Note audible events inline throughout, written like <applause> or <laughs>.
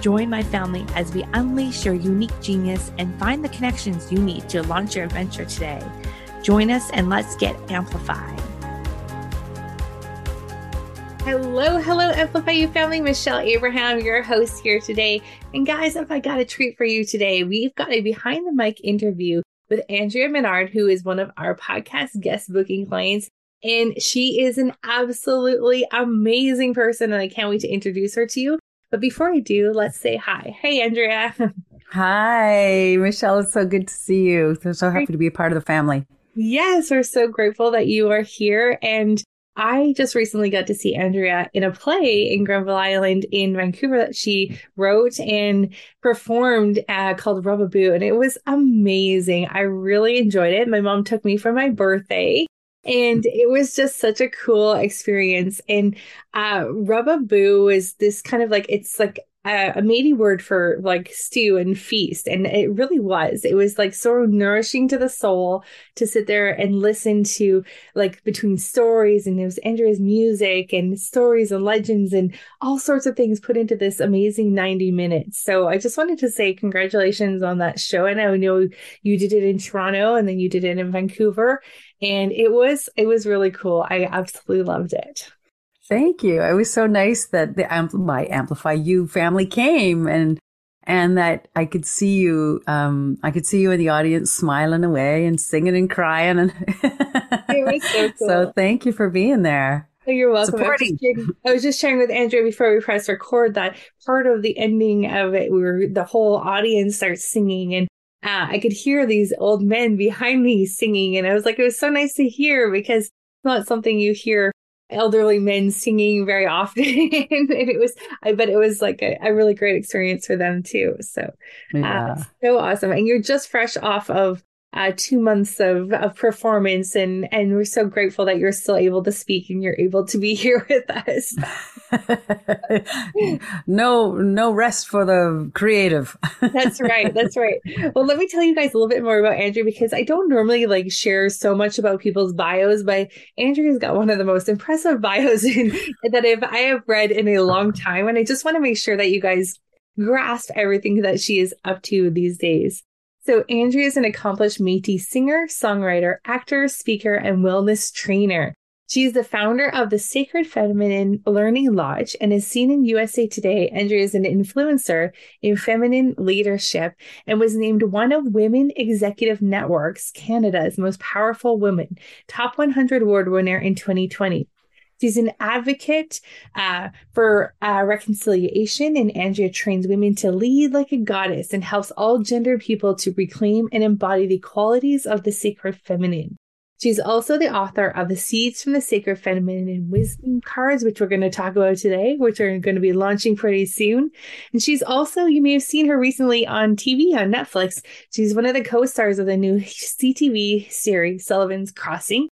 Join my family as we unleash your unique genius and find the connections you need to launch your adventure today. Join us and let's get amplified. Hello, hello, Amplify You family. Michelle Abraham, your host here today. And guys, if I got a treat for you today, we've got a behind the mic interview with Andrea Menard, who is one of our podcast guest booking clients. And she is an absolutely amazing person. And I can't wait to introduce her to you. But before I do, let's say hi. Hey, Andrea. <laughs> Hi, Michelle. It's so good to see you. I'm so happy to be a part of the family. Yes, we're so grateful that you are here. And I just recently got to see Andrea in a play in Granville Island in Vancouver that she wrote and performed uh, called Rubaboo. And it was amazing. I really enjoyed it. My mom took me for my birthday and it was just such a cool experience. And uh, Rubaboo is this kind of like it's like a, Métis word for like stew and feast, and it really was. It was like so nourishing to the soul to sit there and listen to like between stories, and it was Andrea's music and stories and legends and all sorts of things put into this amazing ninety minutes. So I just wanted to say congratulations on that show, and I know you did it in Toronto, and then you did it in Vancouver, and it was it was really cool. I absolutely loved it. Thank you. It was so nice that the Ampl- my Amplify You family came and and that I could see you. Um, I could see you in the audience smiling away and singing and crying. And <laughs> it was so cool. So thank you for being there. Oh, you're welcome. I was, sharing, I was, just sharing with Andrea before we press record that part of the ending of it, where the whole audience starts singing, and uh, I could hear these old men behind me singing, and I was like, it was so nice to hear because it's not something you hear elderly men singing very often. <laughs> And it was i bet it was like a, a really great experience for them too. So uh, yeah. uh, so awesome. And you're just fresh off of uh, two months of, of performance and and we're so grateful that you're still able to speak and you're able to be <laughs> here with us. <laughs> No no rest for the creative. <laughs> That's right that's right. Well let me tell you guys a little bit more about andrea because i don't normally like share so much about people's bios but andrea's got one of the most impressive bios in, that if i have read in a long time and i just want to make sure that you guys grasp everything that she is up to these days so, Andrea is an accomplished Métis singer, songwriter, actor, speaker, and wellness trainer. She is the founder of the Sacred Feminine Learning Lodge and is seen in USA Today. Andrea is an influencer in feminine leadership and was named one of Women Executive Networks Canada's most powerful women, top 100 award winner in 2020. She's an advocate uh, for uh, reconciliation, and Andrea trains women to lead like a goddess and helps all gender people to reclaim and embody the qualities of the sacred feminine. She's also the author of the Seeds from the Sacred Feminine and Wisdom cards, which we're going to talk about today, which are going to be launching pretty soon. And she's also, you may have seen her recently on TV on Netflix. She's one of the co stars of the new CTV series, Sullivan's Crossing.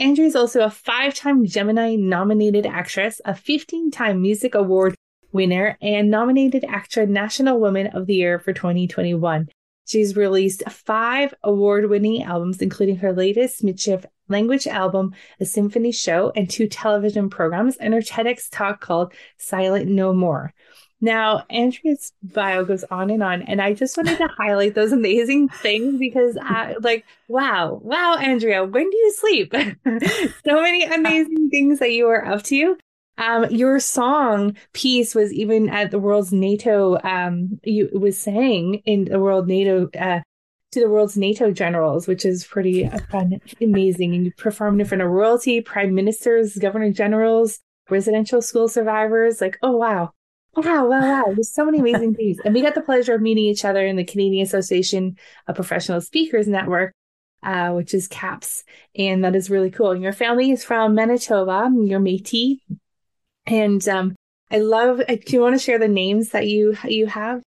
Andrea is also a five time Gemini nominated actress, a 15 time Music Award winner, and nominated ACTRA National Woman of the Year for 2021. She's released five award winning albums, including her latest Michif language album, A Symphony Show, and two television programs, and her TEDx talk called Silent No More. Now, Andrea's bio goes on and on, and I just wanted to highlight those amazing things because, I, like, wow, wow, Andrea, when do you sleep? <laughs> so many amazing things that you are up to. Um, your song piece was even at the world's NATO. Um, you was sang in the world NATO uh, to the world's NATO generals, which is pretty fun, amazing. And you performed in front of royalty, prime ministers, governor generals, residential school survivors. Like, oh wow, Wow, wow, wow. There's so many amazing things. And we got the pleasure of meeting each other in the Canadian Association of Professional Speakers Network, uh, which is CAPS. And that is really cool. And your family is from Manitoba, you're Métis. And um, I love. Do you want to share the names that you you have?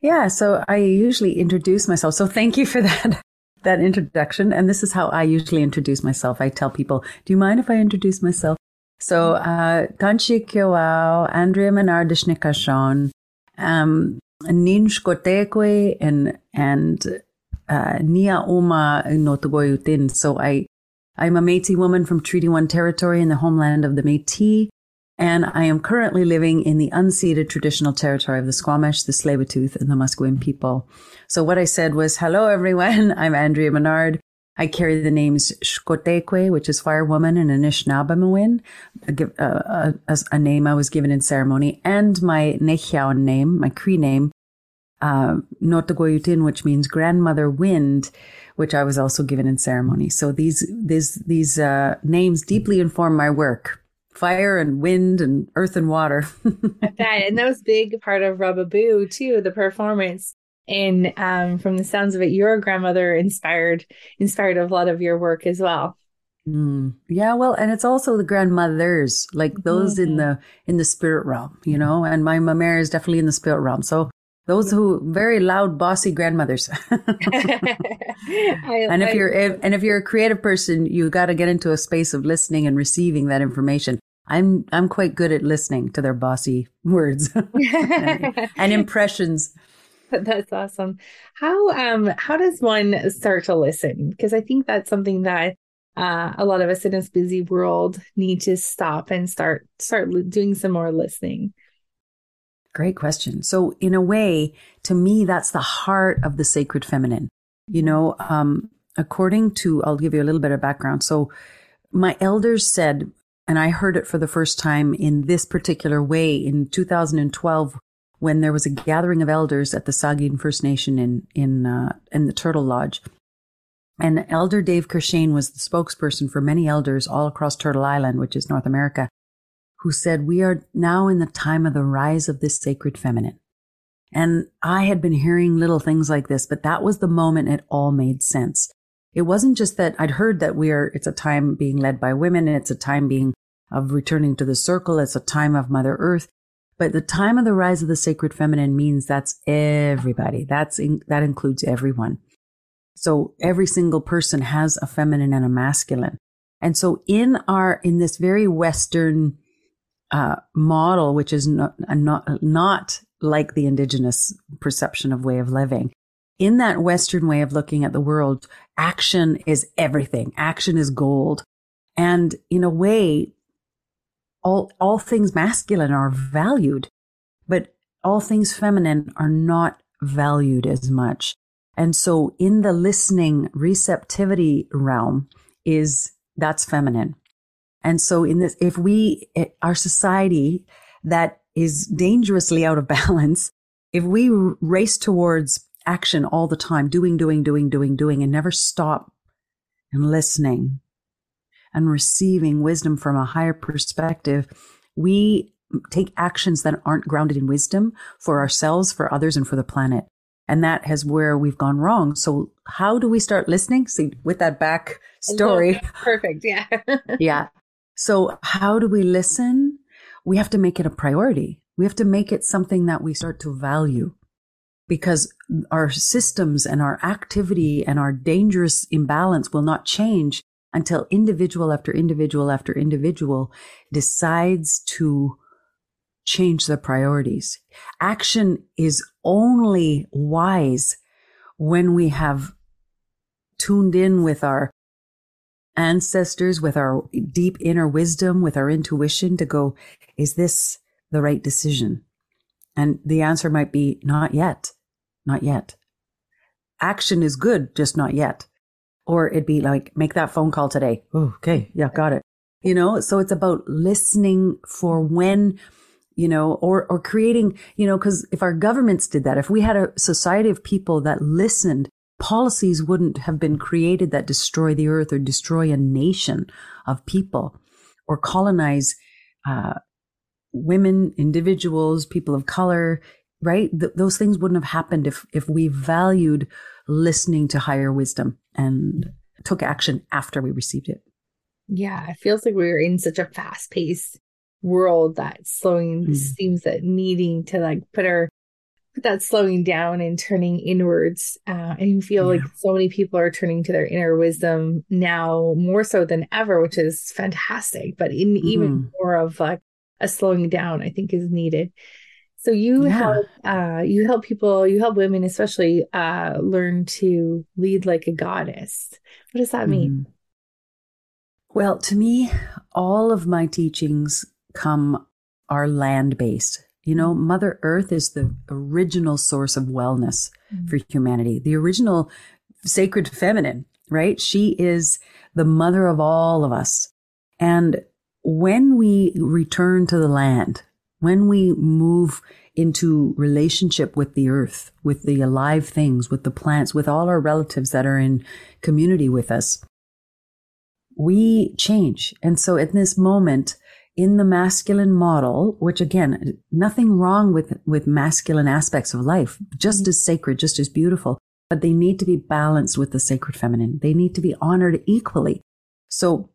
Yeah, so I usually introduce myself. So thank you for <laughs> that that introduction. And this is how I usually introduce myself. I tell people, "Do you mind if I introduce myself?" So, uh, Tanchi Kyoao, Andrea Menardishnikashon, um, Nin Shkotekwe, and and uh, Nia Oma Notogoyutin. So I I'm a Métis woman from Treaty One territory in the homeland of the Métis and I am currently living in the unceded traditional territory of the Squamish, the Tsleil-Waututh, and the Musqueam people. So what I said was, hello everyone, <laughs> I'm Andrea Menard. I carry the names Shkotekwe, which is fire woman, and Anishinaabemowin, a, a, a, a, name I was given in ceremony, and my Nehiawan name, my Cree name, uh, Notagoyutin, which means grandmother wind, which I was also given in ceremony. So these, these, these, uh, names deeply inform my work fire and wind and earth and water. <laughs> that and that was big part of Rubaboo too, the performance. And um, from the sounds of it, your grandmother inspired inspired a lot of your work as well. Mm. Yeah, well, and it's also the grandmothers, like those mm-hmm. in the in the spirit realm, you know. And my mama is definitely in the spirit realm. So those who very loud, bossy grandmothers. <laughs> <laughs> and if you're if, and if you're a creative person, you got to get into a space of listening and receiving that information. I'm I'm quite good at listening to their bossy <laughs> words and, and impressions. <laughs> That's awesome. How um how does one start to listen? Because I think that's something that uh, a lot of us in this busy world need to stop and start start doing some more listening. Great question. So, in a way, to me, that's the heart of the sacred feminine. You know, um, according to, I'll give you a little bit of background. So, my elders said and I heard it for the first time in this particular way in 2012 when there was a gathering of elders at the Sagkeeng First Nation in in uh, in the Turtle Lodge. And Elder Dave Courchene was the spokesperson for many elders all across Turtle Island, which is North America, who said, We are now in the time of the rise of this sacred feminine. And I had been hearing little things like this, but that was the moment it all made sense. It wasn't just that I'd heard that we are, it's a time being led by women and it's a time being of returning to the circle. It's a time of Mother Earth. But the time of the rise of the sacred feminine means that's everybody. That's in, that includes everyone. So every single person has a feminine and a masculine. And so in our, in this very Western, uh, model, which is not, not, not like the indigenous perception of way of living, in that Western way of looking at the world, action is everything. Action is gold. And in a way, all, all things masculine are valued, but all things feminine are not valued as much. And so in the listening receptivity realm is that's feminine. And so in this, if we, eh, our society that is dangerously out of <laughs> balance, if we race towards action all the time, doing, doing, doing, doing, doing, and never stop and listening and receiving wisdom from a higher perspective, we take actions that aren't grounded in wisdom for ourselves, for others, and for the planet. And that has where we've gone wrong. So how do we start listening? See, with that back story. Perfect. Yeah. <laughs> yeah. So how do we listen? We have to make it a priority. We have to make it something that we start to value because our systems and our activity and our dangerous imbalance will not change until individual after individual after individual decides to change their priorities. Action is only wise when we have tuned in with our ancestors, with our deep inner wisdom, with our intuition to go, is this the right decision? And the answer might be not yet, not yet. Action is good, just not yet. Or it'd be like, make that phone call today. Okay. Yeah, got it. You know, so it's about listening for when, you know, or, or creating, you know, cause if our governments did that, if we had a society of people that listened, policies wouldn't have been created that destroy the earth or destroy a nation of people or colonize, uh, women, individuals, people of color, right? Th- those things wouldn't have happened if, if we valued listening to higher wisdom and took action after we received it. Yeah, it feels like we are in such a fast paced world that slowing mm. seems that needing to like put our put that slowing down and turning inwards uh, and you feel yeah. like so many people are turning to their inner wisdom now more so than ever which is fantastic but in mm. even more of like a slowing down i think is needed so you yeah. help uh, you help people you help women especially uh, learn to lead like a goddess what does that mean mm. well to me all of my teachings come are land based. You know, mm-hmm. Mother Earth is the original source of wellness mm-hmm. for humanity, the original sacred feminine, right? She is the mother of all of us. And when we return to the land, when we move into relationship with the earth, with the alive things, with the plants, with all our relatives that are in community with us, we change. And so at this moment, in the masculine model, which again, nothing wrong with, with masculine aspects of life, just mm-hmm. as sacred, just as beautiful, but they need to be balanced with the sacred feminine. They need to be honored equally. So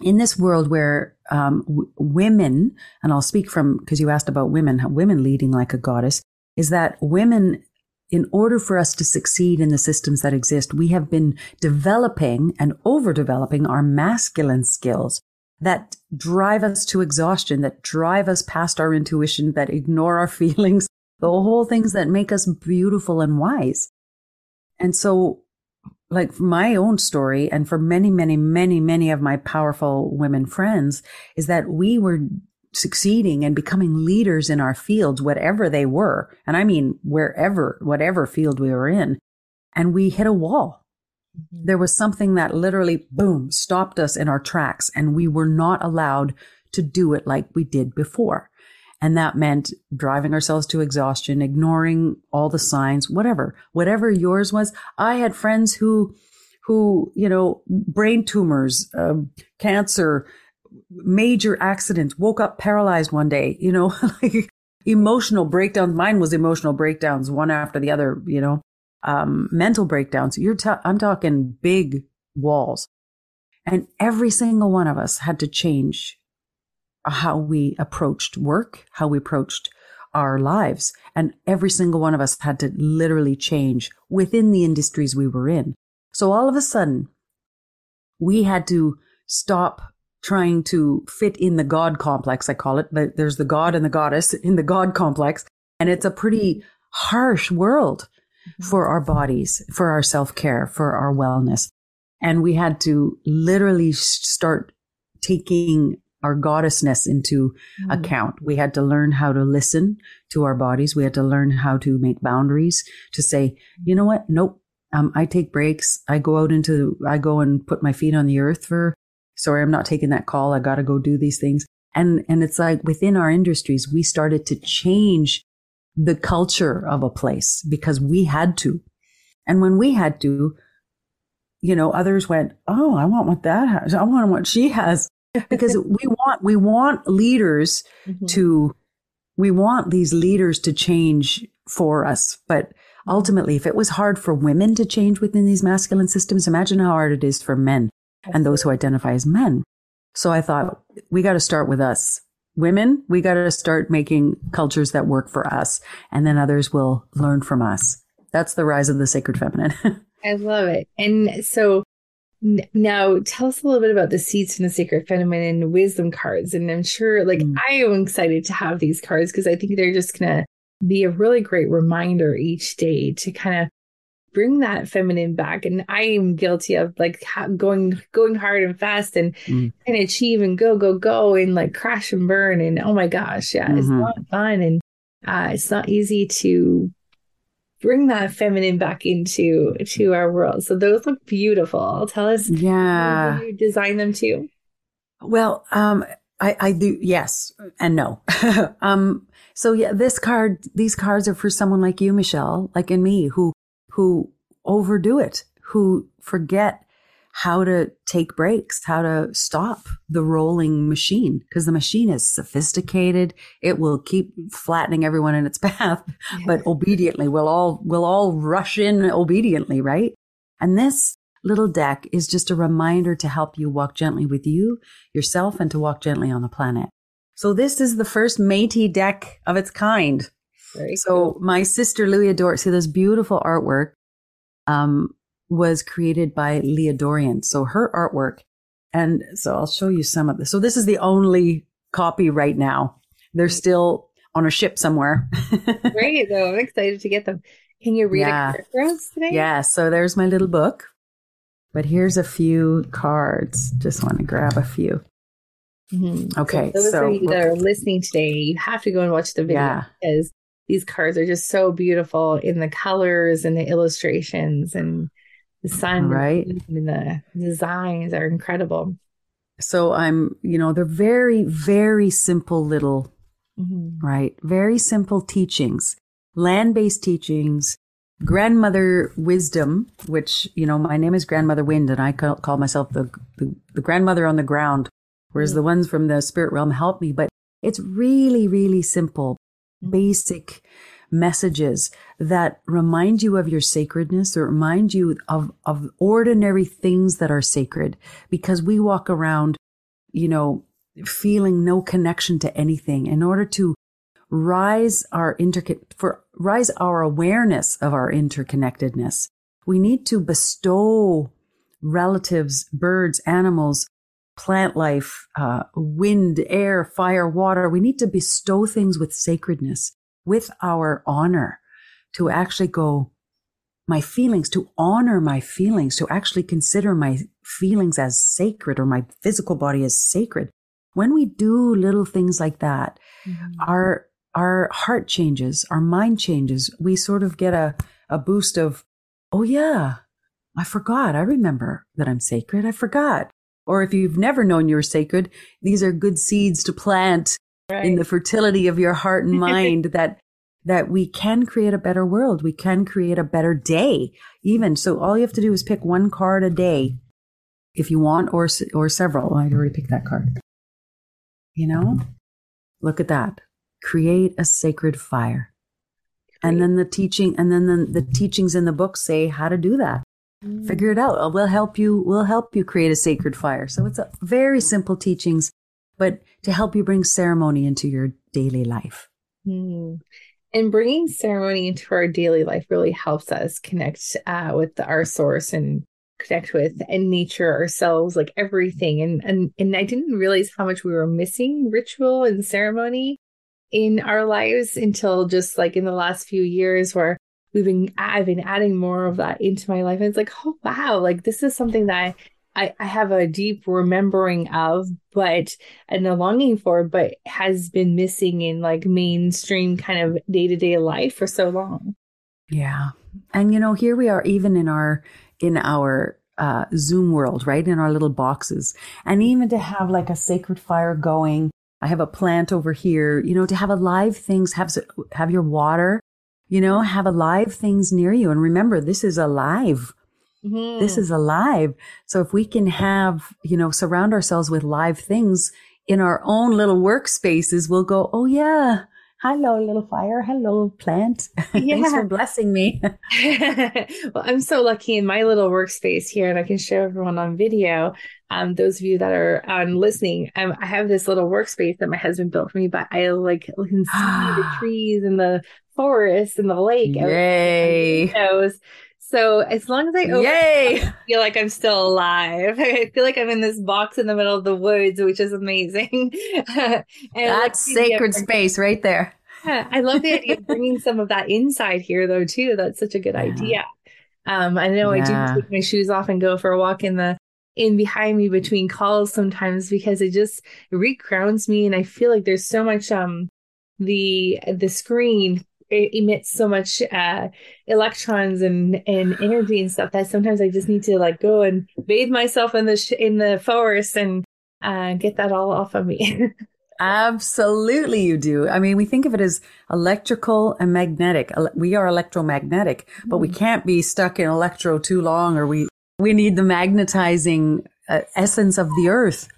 in this world where um, w- women, and I'll speak from, because you asked about women, women leading like a goddess, is that women in order for us to succeed in the systems that exist, we have been developing and overdeveloping our masculine skills that drive us to exhaustion, that drive us past our intuition, that ignore our <laughs> feelings, the whole things that make us beautiful and wise. And so, like my own story, and for many, many, many, many of my powerful women friends, is that we were succeeding and becoming leaders in our fields, whatever they were. And I mean, wherever, whatever field we were in. And we hit a wall Mm-hmm. There was something that literally, boom, stopped us in our tracks, and we were not allowed to do it like we did before. And that meant driving ourselves to exhaustion, ignoring all the signs, whatever, whatever yours was. I had friends who, who, you know, brain tumors, um, cancer, major accidents, woke up paralyzed one day, you know, <laughs> like emotional breakdowns. Mine was emotional breakdowns, one after the other, you know um, mental breakdowns. You're ta- I'm talking big walls. And every single one of us had to change how we approached work, how we approached our lives. And every single one of us had to literally change within the industries we were in. So all of a sudden, we had to stop trying to fit in the God complex, I call it. There's the God and the goddess in the God complex. And it's a pretty harsh world mm-hmm. for our bodies, for our self care, for our wellness. And we had to literally start taking our goddessness into mm. account. We had to learn how to listen to our bodies. We had to learn how to make boundaries to say, you know what? Nope. Um, I take breaks. I go out into, I go and put my feet on the earth for, sorry, I'm not taking that call. I got to go do these things. And, and it's like within our industries, we started to change the culture of a place because we had to. And when we had to, you know, others went, Oh, I want what that has. I want what she has. Because we want, we want leaders mm-hmm. to, we want these leaders to change for us. But ultimately, if it was hard for women to change within these masculine systems, imagine how hard it is for men and those who identify as men. So I thought we got to start with us women, we got to start making cultures that work for us, and then others will learn from us. That's the rise of the sacred feminine. <laughs> I love it. And so now tell us a little bit about the Seeds in the sacred feminine wisdom cards. And I'm sure, like, mm. I am excited to have these cards because I think they're just going to be a really great reminder each day to kind of bring that feminine back and i am guilty of like going going hard and fast and mm. and achieve and go go go and like crash and burn and oh my gosh yeah mm-hmm. it's not fun and uh, it's not easy to bring that feminine back into to our world. So those look beautiful. Tell us yeah. you design them too well um I, I do yes and no. <laughs> um so yeah, this card these cards are for someone like you, Michelle, like in me, who who overdo it, who forget how to take breaks, how to stop the rolling machine because the machine is sophisticated. It will keep flattening everyone in its <laughs> path, but obediently we'll all, we'll all rush in obediently, right? And this little deck is just a reminder to help you walk gently with you, yourself, and to walk gently on the planet. So this is the first Métis deck of its kind. Very So cool. my sister Louis Ador, see this beautiful artwork, um, was created by Leah Dorion. So her artwork, and so I'll show you some of this. So this is the only copy right now. They're still on a ship somewhere. <laughs> great though. I'm excited to get them. Can you read Yeah. a card for us today? yeah. So there's my little book. But here's a few cards. Just want to grab a few. Mhm. Okay, So those so of you that are listening today, you have to go and watch the video Yeah. because these cards are just so beautiful in the colors and the illustrations and the sun Right. and the designs are incredible. So I'm, you know, they're very, very simple little Mhm. right? Very simple teachings, land based teachings, grandmother wisdom, which, you know, my name is Grandmother Wind and I call, call myself the, the, the grandmother on the ground, whereas the ones from the spirit realm help me. But it's really, really simple, basic messages that remind you of your sacredness or remind you of, of ordinary things that are sacred. Because we walk around, you know, feeling no connection to anything. In order to rise our inter for rise our awareness of our interconnectedness we need to bestow relatives birds animals plant life uh, wind air fire water. We need to bestow things with sacredness with our honor to actually go my feelings to honor my feelings to actually consider my feelings as sacred or my physical body as sacred when we do little things like that, Mhm. our our heart changes, our mind changes. We sort of get a, a boost of, oh yeah, I forgot. I remember that I'm sacred. I forgot. Or if you've never known you're sacred, these are good seeds to plant Right. in the fertility of your heart and <laughs> mind that that we can create a better world. We can create a better day. Even so, all you have to do is pick one card a day, if you want, or or several. I already picked that card. You know, look at that. Create a sacred fire, and then the teaching, and then the, the teachings in the book say how to do that. Mhm. Figure it out. We'll help you. We'll help you create a sacred fire. So it's a very simple teachings, but to help you bring ceremony into your daily life. Mhm. And bringing ceremony into our daily life really helps us connect uh, with our source and connect with and nature ourselves, like everything. And and and I didn't realize how much we were missing ritual and ceremony in our lives until just like in the last few years, where we've been I've been adding more of that into my life. And it's like, oh wow, like this is something that I, I have a deep remembering of, but and a longing for, but has been missing in like mainstream kind of day to day life for so long. Yeah. And you know, here we are even in our in our uh, Zoom world, right? In our little boxes. And even to have like a sacred fire going. I have a plant over here, you know, to have alive things, have have your water, you know, have alive things near you. And remember, this is alive. This Hmm. is alive. So if we can have, you know, surround ourselves with live things in our own little workspaces, we'll go, oh yeah, hello, little fire. Hello, plant. <laughs> Thanks Yeah. for <laughs> blessing me. <laughs> well, I'm so lucky in my little workspace here, and I can show everyone on video. Um, those of you that are um, listening, um, I have this little workspace that my husband built for me, but I like can see the <gasps> trees and the forest and the lake. Yay. windows. So as long as I open Yay. I feel like I'm still alive. <laughs> I feel like I'm in this box in the middle of the woods, which is amazing. <laughs> and That's sacred space right there. Yeah, I love the idea of bringing <laughs> some of that inside here, though. Too. That's such a good Yeah. idea. Um, I know Yeah. I do take my shoes off and go for a walk in the in behind me between calls sometimes because it just regrounds me, and I feel like there's so much um the the screen it emits so much uh electrons and and energy and stuff that sometimes I just need to like go and bathe myself in the sh- in the forest and uh get that all off of me. <laughs> Absolutely, you do. I mean, we think of it as electrical and magnetic. We are electromagnetic, but we can't be stuck in electro too long, or we we need the magnetizing uh, essence of the earth.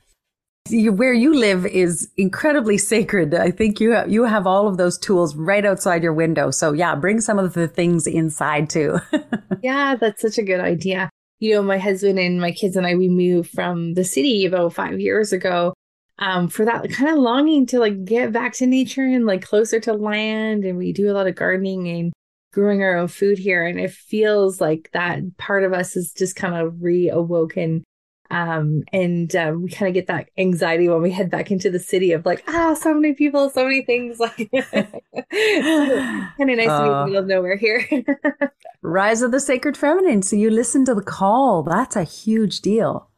Where you live is incredibly sacred. I think you have, you have all of those tools right outside your window. So yeah, bring some of the things inside too. <laughs> Yeah, that's such a good idea. You know, my husband and my kids and I, we moved from the city about five years ago. um, for that kind of longing to like get back to nature and like closer to land. And we do a lot of gardening and growing our own food here. And it feels like that part of us is just kind of reawoken. Um, and um, we kind of get that anxiety when we head back into the city of like, ah, so many people, so many things. Like, kind of nice uh, to be in the middle of nowhere here. <laughs> rise of the sacred feminine. So you listen to the call. That's a huge deal.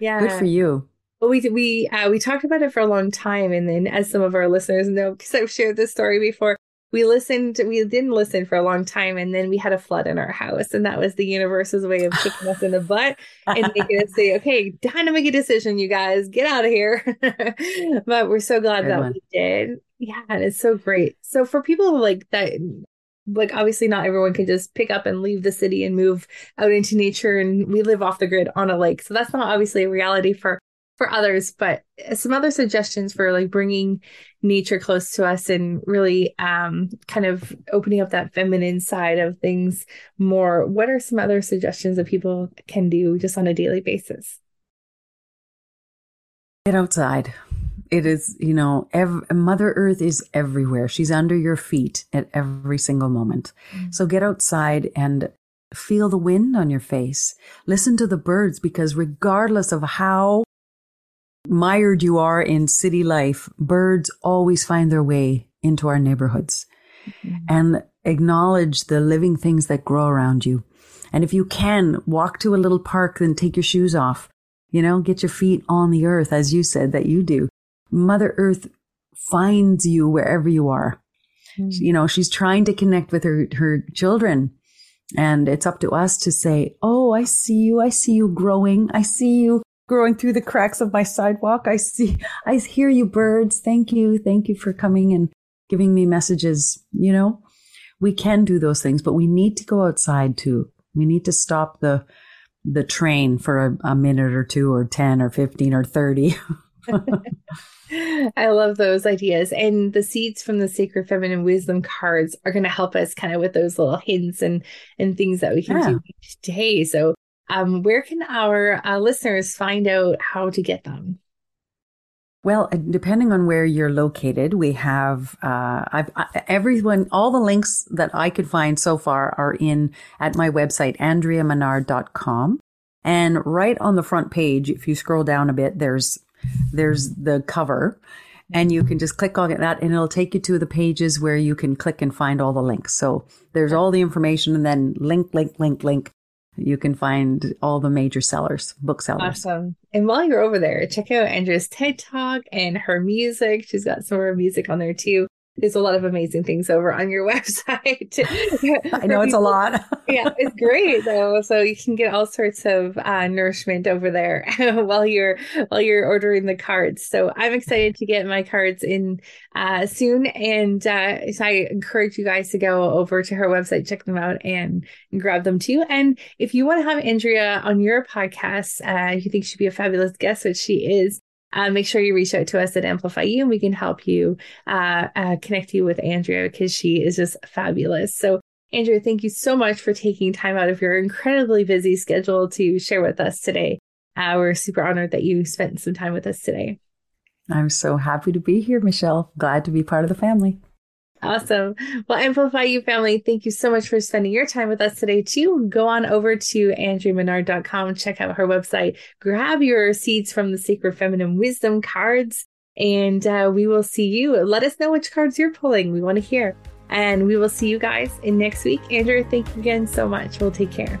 Yeah. Good for you. Well, we we uh, we talked about it for a long time, and then as some of our listeners know, because I've shared this story before, we listened. We didn't listen for a long time, and then we had a flood in our house, and that was the universe's way of kicking us in the butt and <laughs> making us say, "Okay, time to make a decision, you guys, get out of here." <laughs> but we're so glad Good that one. we did. Yeah, and it's so great. So for people like that like obviously not everyone can just pick up and leave the city and move out into nature and we live off the grid on a lake so that's not obviously a reality for for others but some other suggestions for like bringing nature close to us and really um kind of opening up that feminine side of things more what are some other suggestions that people can do just on a daily basis get outside it is, you know, ev- Mother Earth is everywhere. She's under your feet at every single moment. Mm-hmm. So get outside and feel the wind on your face. Listen to the birds because regardless of how mired you are in city life, birds always find their way into our neighborhoods mm-hmm. and acknowledge the living things that grow around you. And if you can walk to a little park, then take your shoes off, you know, get your feet on the earth, as you said that you do. Mother Earth finds you wherever you are. Mm. You know, she's trying to connect with her, her children. And it's up to us to say, Oh, I see you. I see you growing. I see you growing through the cracks of my sidewalk. I see, I hear you birds. Thank you. Thank you for coming and giving me messages. You know, we can do those things, but we need to go outside too. We need to stop the, the train for a, a minute or two or 10 or 15 or 30. <laughs> I love those ideas. And the seeds from the Sacred Feminine Wisdom cards are going to help us kind of with those little hints and and things that we can yeah. do each day. So, um, where can our uh, listeners find out how to get them? Well, depending on where you're located, we have uh, I've I, everyone all the links that I could find so far are in at my website andreamenard.com. And right on the front page, if you scroll down a bit, there's there's the cover and you can just click on that and it'll take you to the pages where you can click and find all the links. So there's all the information and then link, link, link, link. You can find all the major sellers, booksellers. Awesome. And while you're over there, check out Andrea's TED Talk and her music. She's got some of her music on there too there's a lot of amazing things over on your <laughs> website. <laughs> I know it's a lot. yeah, it's great though. So you can get all sorts of uh, nourishment over there <laughs> while you're while you're ordering the cards. So I'm excited to get my cards in uh, soon, and uh, so I encourage you guys to go over to her website, check them out, and, and grab them too. And if you want to have Andrea on your podcast, uh, you think she'd be a fabulous guest, which she is uh, make sure you reach out to us at Amplify You and we can help you uh, uh, connect you with Andrea because she is just fabulous. So, Andrea, thank you so much for taking time out of your incredibly busy schedule to share with us today. Uh, we're super honored that you spent some time with us today. I'm so happy to be here, Michelle. Glad to be part of the family. Awesome. Well, Amplify You family, thank you so much for spending your time with us today, too. Go on over to andreamenard.com, check out her website, grab your seeds from the Sacred Feminine Wisdom cards, and uh, we will see you. Let us know which cards you're pulling. We want to hear. And we will see you guys in next week. Andrea, thank you again so much. We'll take care.